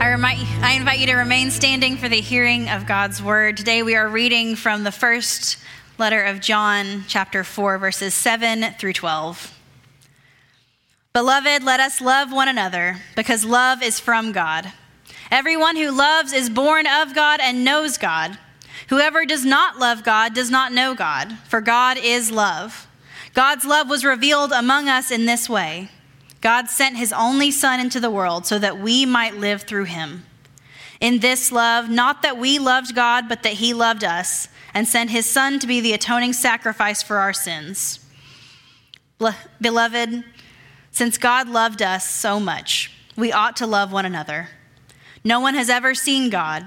I, remind, I invite you to remain standing for the hearing of God's word. Today we are reading from the first letter of John, chapter 4, verses 7 through 12. Beloved, let us love one another because love is from God. Everyone who loves is born of God and knows God. Whoever does not love God does not know God, for God is love. God's love was revealed among us in this way God sent his only Son into the world so that we might live through him. In this love, not that we loved God, but that he loved us and sent his Son to be the atoning sacrifice for our sins. Beloved, since God loved us so much, we ought to love one another. No one has ever seen God.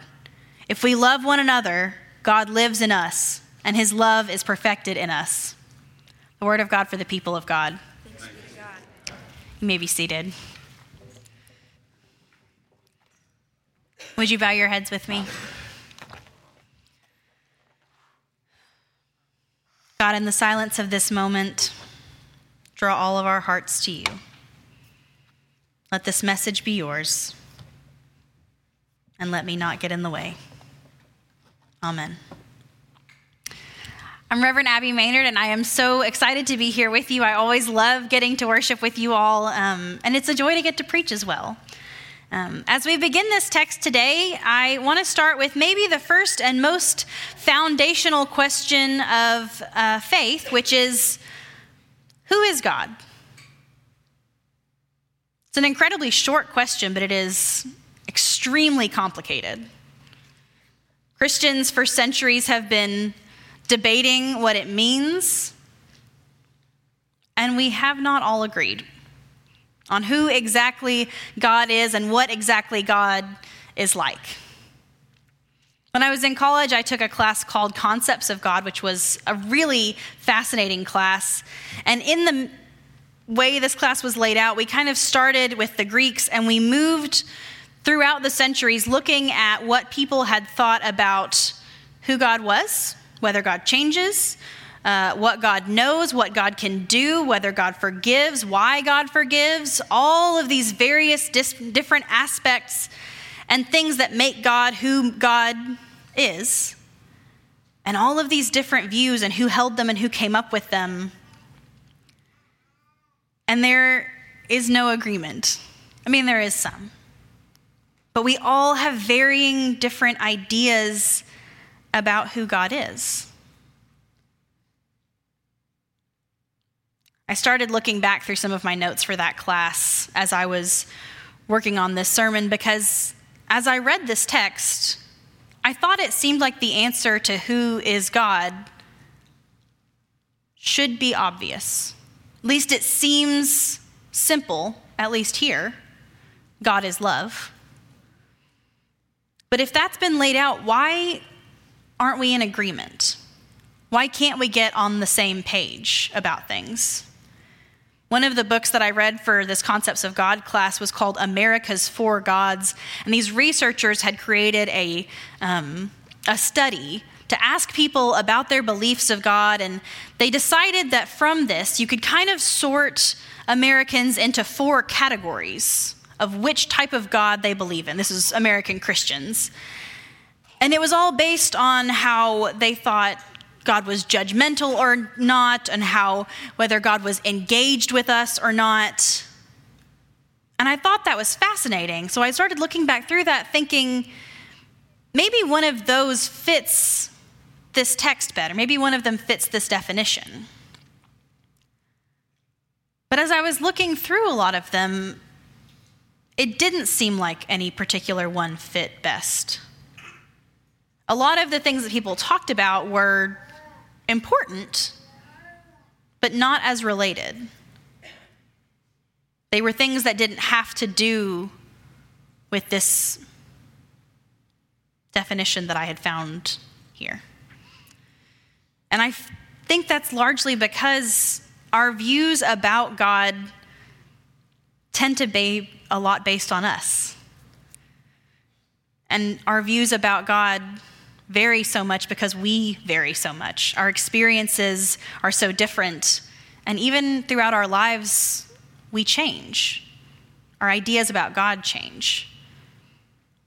If we love one another, God lives in us, and his love is perfected in us. The word of God for the people of God. You may be seated. Would you bow your heads with me? God, in the silence of this moment, draw all of our hearts to you. Let this message be yours, and let me not get in the way. Amen. I'm Reverend Abbey Maynard, and I am so excited to be here with you. I always love getting to worship with you all, um, and it's a joy to get to preach as well. Um, as we begin this text today, I want to start with maybe the first and most foundational question of uh, faith, which is Who is God? It's an incredibly short question, but it is extremely complicated. Christians for centuries have been debating what it means, and we have not all agreed on who exactly God is and what exactly God is like. When I was in college, I took a class called Concepts of God, which was a really fascinating class. And in the way this class was laid out, we kind of started with the Greeks and we moved throughout the centuries looking at what people had thought about who God was whether God changes, uh, what God knows, what God can do, whether God forgives, why God forgives, all of these various dis- different aspects and things that make God who God is, and all of these different views and who held them and who came up with them. And there is no agreement. I mean, there is some. But we all have varying different ideas about who God is. I started looking back through some of my notes for that class as I was working on this sermon because as I read this text, I thought it seemed like the answer to who is God should be obvious. At least it seems simple, at least here. God is love. But if that's been laid out, why aren't we in agreement? Why can't we get on the same page about things? One of the books that I read for this Concepts of God class was called America's Four Gods. And these researchers had created a, um, a study to ask people about their beliefs of God. And they decided that from this, you could kind of sort Americans into four categories of which type of God they believe in. This is American Christians. And it was all based on how they thought God was judgmental or not, and how whether God was engaged with us or not. And I thought that was fascinating. So I started looking back through that, thinking maybe one of those fits this text better. Maybe one of them fits this definition. But as I was looking through a lot of them, it didn't seem like any particular one fit best a lot of the things that people talked about were important, but not as related. They were things that didn't have to do with this definition that I had found here. And I think that's largely because our views about God tend to be a lot based on us. And our views about God vary so much because we vary so much. Our experiences are so different. And even throughout our lives, we change. Our ideas about God change.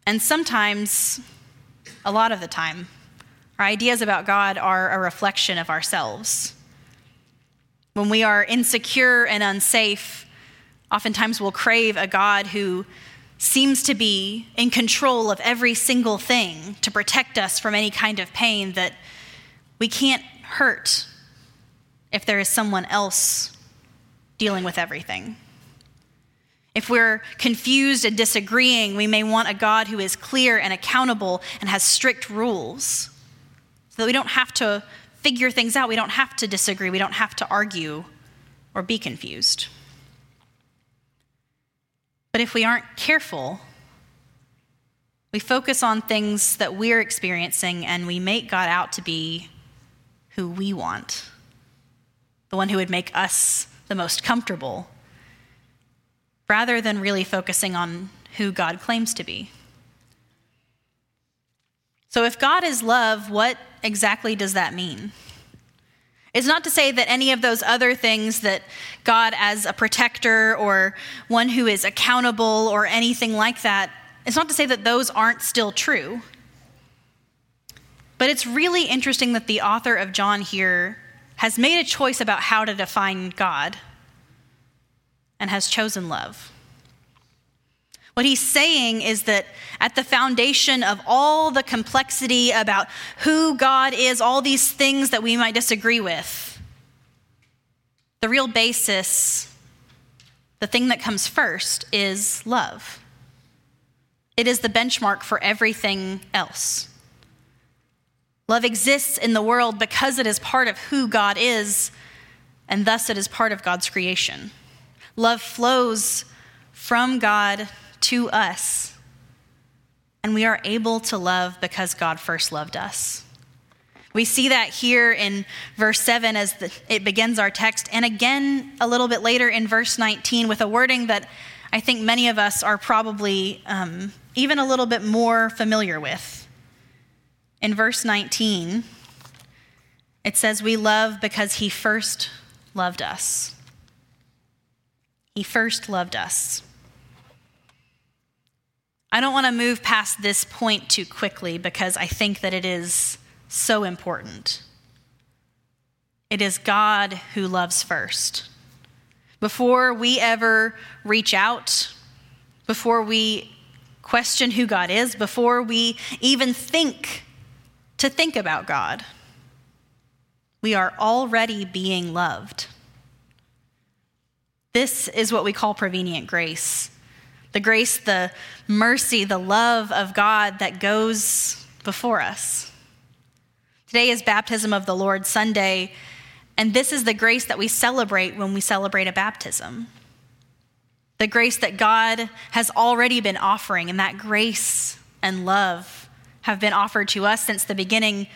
And sometimes, a lot of the time, our ideas about God are a reflection of ourselves. When we are insecure and unsafe, oftentimes we'll crave a God who seems to be in control of every single thing to protect us from any kind of pain that we can't hurt if there is someone else dealing with everything. If we're confused and disagreeing, we may want a God who is clear and accountable and has strict rules so that we don't have to figure things out. We don't have to disagree. We don't have to argue or be confused. But if we aren't careful, we focus on things that we're experiencing and we make God out to be who we want, the one who would make us the most comfortable, rather than really focusing on who God claims to be. So, if God is love, what exactly does that mean? It's not to say that any of those other things that God, as a protector or one who is accountable or anything like that, it's not to say that those aren't still true. But it's really interesting that the author of John here has made a choice about how to define God and has chosen love. What he's saying is that at the foundation of all the complexity about who God is, all these things that we might disagree with, the real basis, the thing that comes first, is love. It is the benchmark for everything else. Love exists in the world because it is part of who God is, and thus it is part of God's creation. Love flows from God to us. And we are able to love because God first loved us. We see that here in verse 7 as the, it begins our text, and again a little bit later in verse 19 with a wording that I think many of us are probably um, even a little bit more familiar with. In verse 19, it says, We love because he first loved us. He first loved us. I don't want to move past this point too quickly because I think that it is so important. It is God who loves first. Before we ever reach out, before we question who God is, before we even think to think about God, we are already being loved. This is what we call prevenient grace the grace, the mercy, the love of God that goes before us. Today is Baptism of the Lord Sunday, and this is the grace that we celebrate when we celebrate a baptism. The grace that God has already been offering, and that grace and love have been offered to us since the beginning,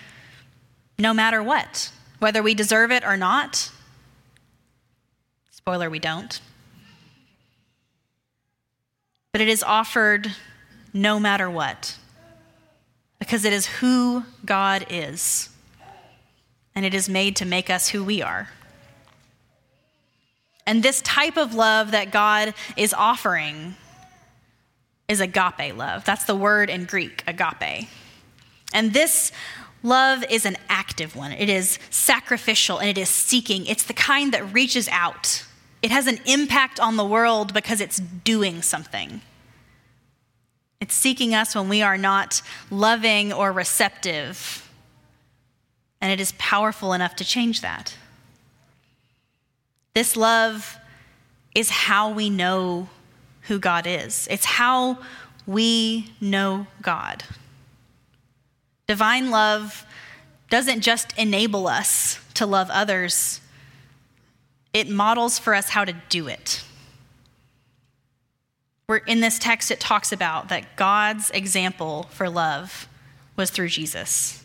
no matter what, whether we deserve it or not. Spoiler, we don't but it is offered no matter what, because it is who God is, and it is made to make us who we are. And this type of love that God is offering is agape love. That's the word in Greek, agape. And this love is an active one, it is sacrificial and it is seeking. It's the kind that reaches out it has an impact on the world because it's doing something. It's seeking us when we are not loving or receptive. And it is powerful enough to change that. This love is how we know who God is, it's how we know God. Divine love doesn't just enable us to love others, it models for us how to do it. We're, in this text, it talks about that God's example for love was through Jesus.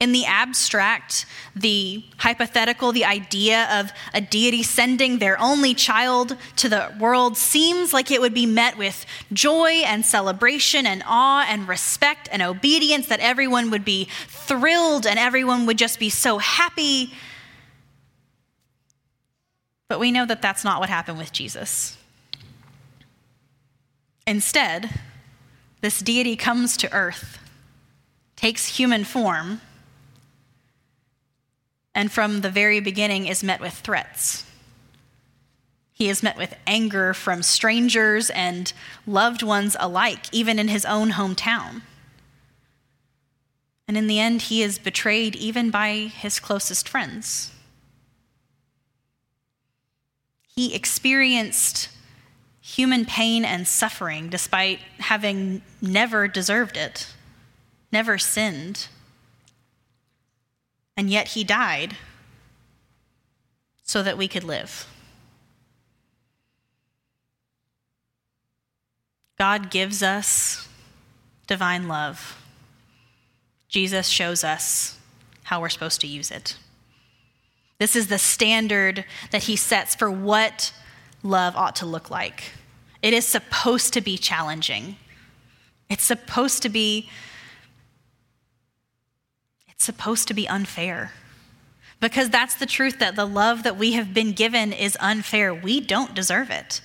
In the abstract, the hypothetical, the idea of a deity sending their only child to the world seems like it would be met with joy and celebration and awe and respect and obedience, that everyone would be thrilled and everyone would just be so happy but we know that that's not what happened with Jesus. Instead, this deity comes to earth, takes human form, and from the very beginning is met with threats. He is met with anger from strangers and loved ones alike, even in his own hometown. And in the end, he is betrayed even by his closest friends. He experienced human pain and suffering despite having never deserved it, never sinned. And yet he died so that we could live. God gives us divine love. Jesus shows us how we're supposed to use it. This is the standard that he sets for what love ought to look like. It is supposed to be challenging. It's supposed to be it's supposed to be unfair. Because that's the truth that the love that we have been given is unfair. We don't deserve it.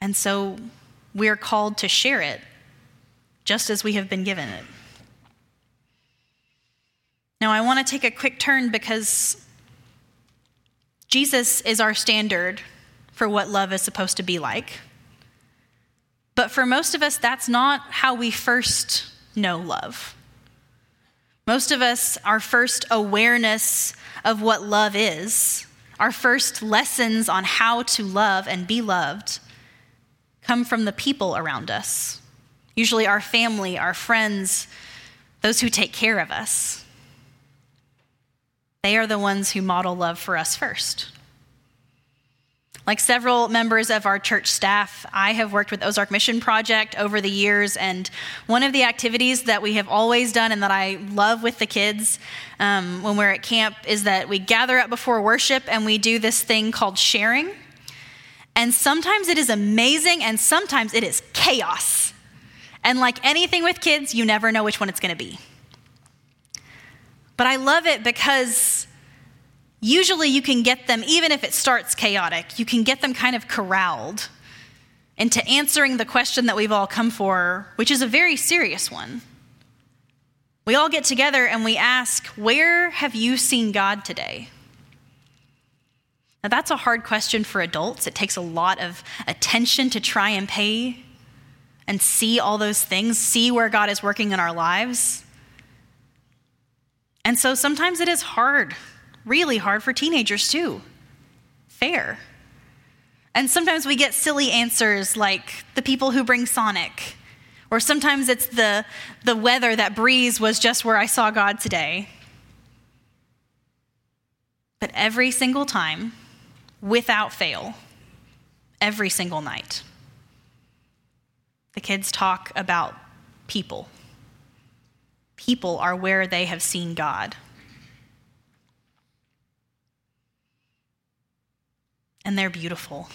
And so we're called to share it just as we have been given it. Now, I want to take a quick turn because Jesus is our standard for what love is supposed to be like. But for most of us, that's not how we first know love. Most of us, our first awareness of what love is, our first lessons on how to love and be loved, come from the people around us. Usually, our family, our friends, those who take care of us. They are the ones who model love for us first. Like several members of our church staff, I have worked with Ozark Mission Project over the years, and one of the activities that we have always done and that I love with the kids um, when we're at camp is that we gather up before worship and we do this thing called sharing. And sometimes it is amazing, and sometimes it is chaos. And like anything with kids, you never know which one it's going to be. But I love it because usually you can get them, even if it starts chaotic, you can get them kind of corralled into answering the question that we've all come for, which is a very serious one. We all get together and we ask, Where have you seen God today? Now, that's a hard question for adults. It takes a lot of attention to try and pay and see all those things, see where God is working in our lives. And so sometimes it is hard, really hard for teenagers too. Fair. And sometimes we get silly answers like the people who bring Sonic. Or sometimes it's the, the weather, that breeze was just where I saw God today. But every single time, without fail, every single night, the kids talk about people people are where they have seen God. And they're beautiful.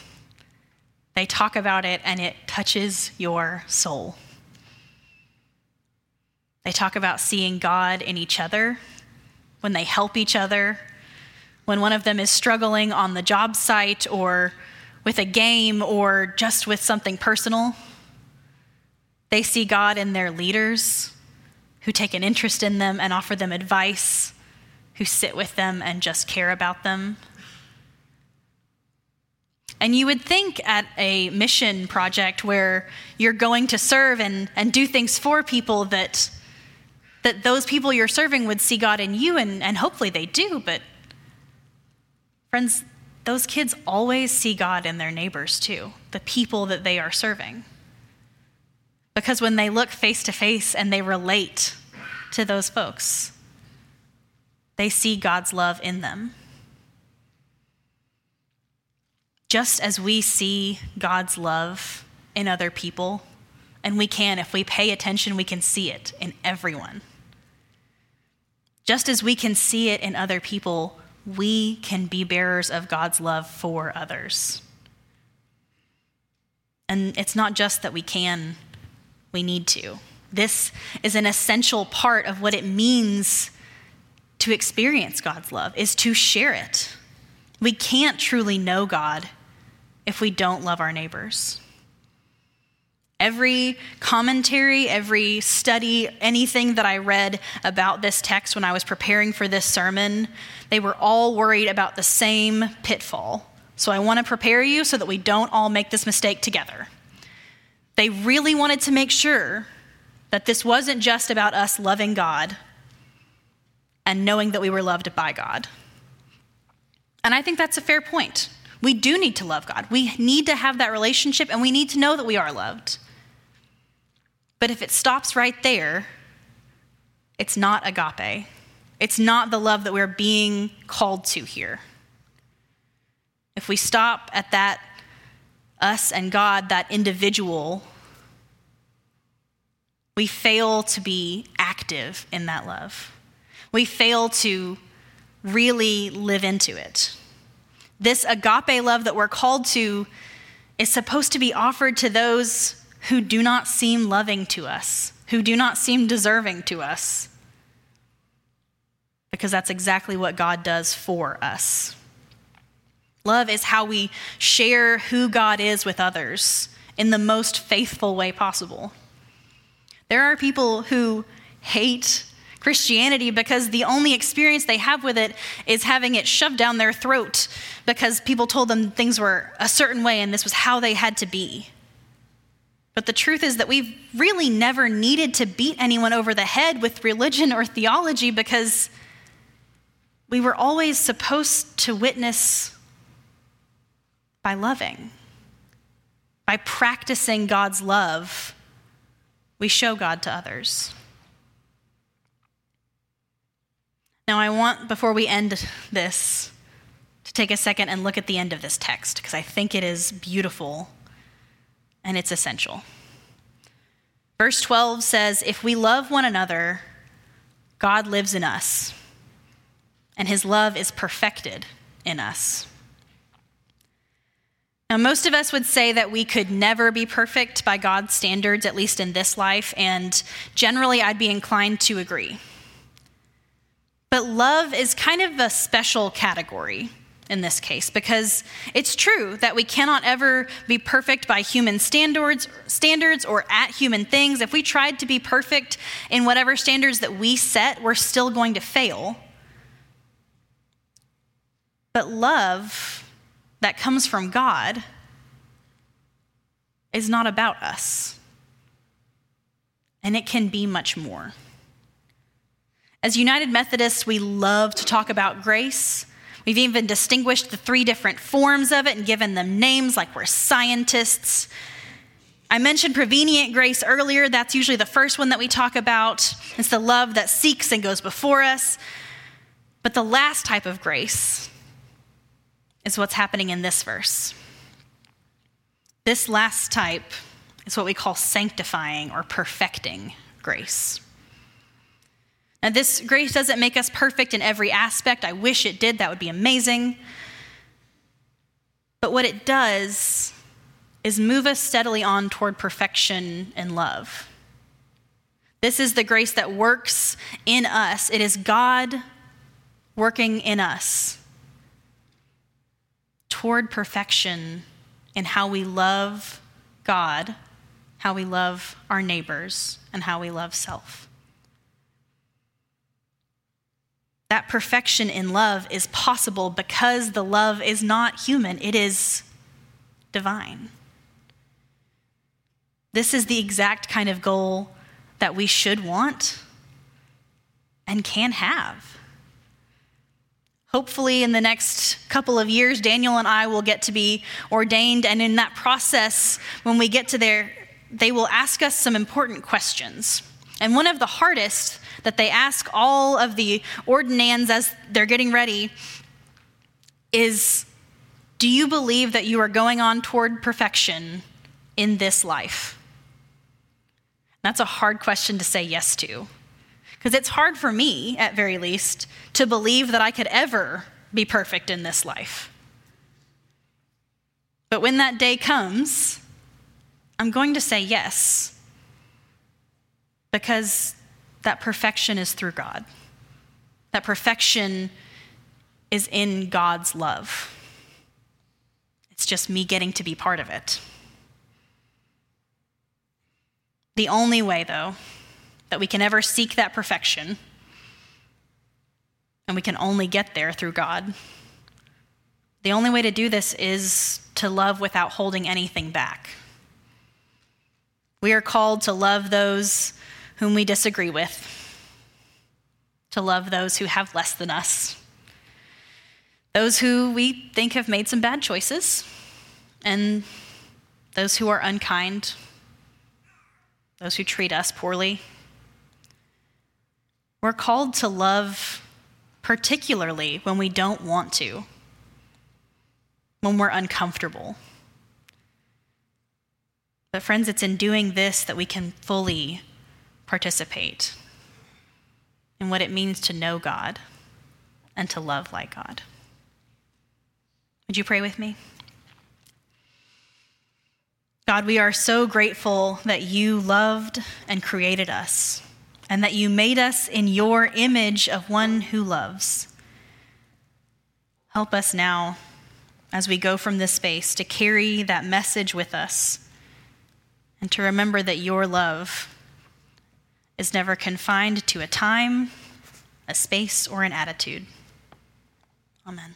They talk about it and it touches your soul. They talk about seeing God in each other when they help each other, when one of them is struggling on the job site or with a game or just with something personal. They see God in their leaders who take an interest in them and offer them advice, who sit with them and just care about them. And you would think at a mission project where you're going to serve and, and do things for people that, that those people you're serving would see God in you, and, and hopefully they do. But, friends, those kids always see God in their neighbors too, the people that they are serving. Because when they look face to face and they relate to those folks, they see God's love in them. Just as we see God's love in other people, and we can, if we pay attention, we can see it in everyone. Just as we can see it in other people, we can be bearers of God's love for others. And it's not just that we can, we need to. This is an essential part of what it means to experience God's love, is to share it. We can't truly know God if we don't love our neighbors. Every commentary, every study, anything that I read about this text when I was preparing for this sermon, they were all worried about the same pitfall. So I want to prepare you so that we don't all make this mistake together. They really wanted to make sure that this wasn't just about us loving God and knowing that we were loved by God. And I think that's a fair point. We do need to love God. We need to have that relationship and we need to know that we are loved. But if it stops right there, it's not agape. It's not the love that we're being called to here. If we stop at that, us and God, that individual, we fail to be active in that love. We fail to really live into it. This agape love that we're called to is supposed to be offered to those who do not seem loving to us, who do not seem deserving to us. Because that's exactly what God does for us. Love is how we share who God is with others in the most faithful way possible. There are people who hate Christianity because the only experience they have with it is having it shoved down their throat because people told them things were a certain way and this was how they had to be. But the truth is that we've really never needed to beat anyone over the head with religion or theology because we were always supposed to witness by loving. By practicing God's love, we show God to others. Now, I want, before we end this, to take a second and look at the end of this text because I think it is beautiful and it's essential. Verse 12 says, If we love one another, God lives in us, and his love is perfected in us. Now, most of us would say that we could never be perfect by God's standards, at least in this life, and generally I'd be inclined to agree. But love is kind of a special category in this case because it's true that we cannot ever be perfect by human standards standards or at human things if we tried to be perfect in whatever standards that we set we're still going to fail but love that comes from God is not about us and it can be much more as United Methodists we love to talk about grace We've even distinguished the three different forms of it and given them names like we're scientists. I mentioned prevenient grace earlier. That's usually the first one that we talk about. It's the love that seeks and goes before us. But the last type of grace is what's happening in this verse. This last type is what we call sanctifying or perfecting grace. Now, this grace doesn't make us perfect in every aspect. I wish it did, that would be amazing. But what it does is move us steadily on toward perfection and love. This is the grace that works in us, it is God working in us toward perfection in how we love God, how we love our neighbors, and how we love self. that perfection in love is possible because the love is not human, it is divine. This is the exact kind of goal that we should want and can have. Hopefully, in the next couple of years, Daniel and I will get to be ordained. And in that process, when we get to there, they will ask us some important questions. And one of the hardest that they ask all of the ordinands as they're getting ready is Do you believe that you are going on toward perfection in this life? That's a hard question to say yes to. Because it's hard for me, at very least, to believe that I could ever be perfect in this life. But when that day comes, I'm going to say yes. Because that perfection is through God. That perfection is in God's love. It's just me getting to be part of it. The only way, though, that we can ever seek that perfection, and we can only get there through God, the only way to do this is to love without holding anything back. We are called to love those whom we disagree with, to love those who have less than us, those who we think have made some bad choices, and those who are unkind, those who treat us poorly. We're called to love particularly when we don't want to, when we're uncomfortable. But, friends, it's in doing this that we can fully participate in what it means to know God and to love like God. Would you pray with me? God, we are so grateful that you loved and created us, and that you made us in your image of one who loves. Help us now, as we go from this space, to carry that message with us and to remember that your love is never confined to a time, a space, or an attitude. Amen.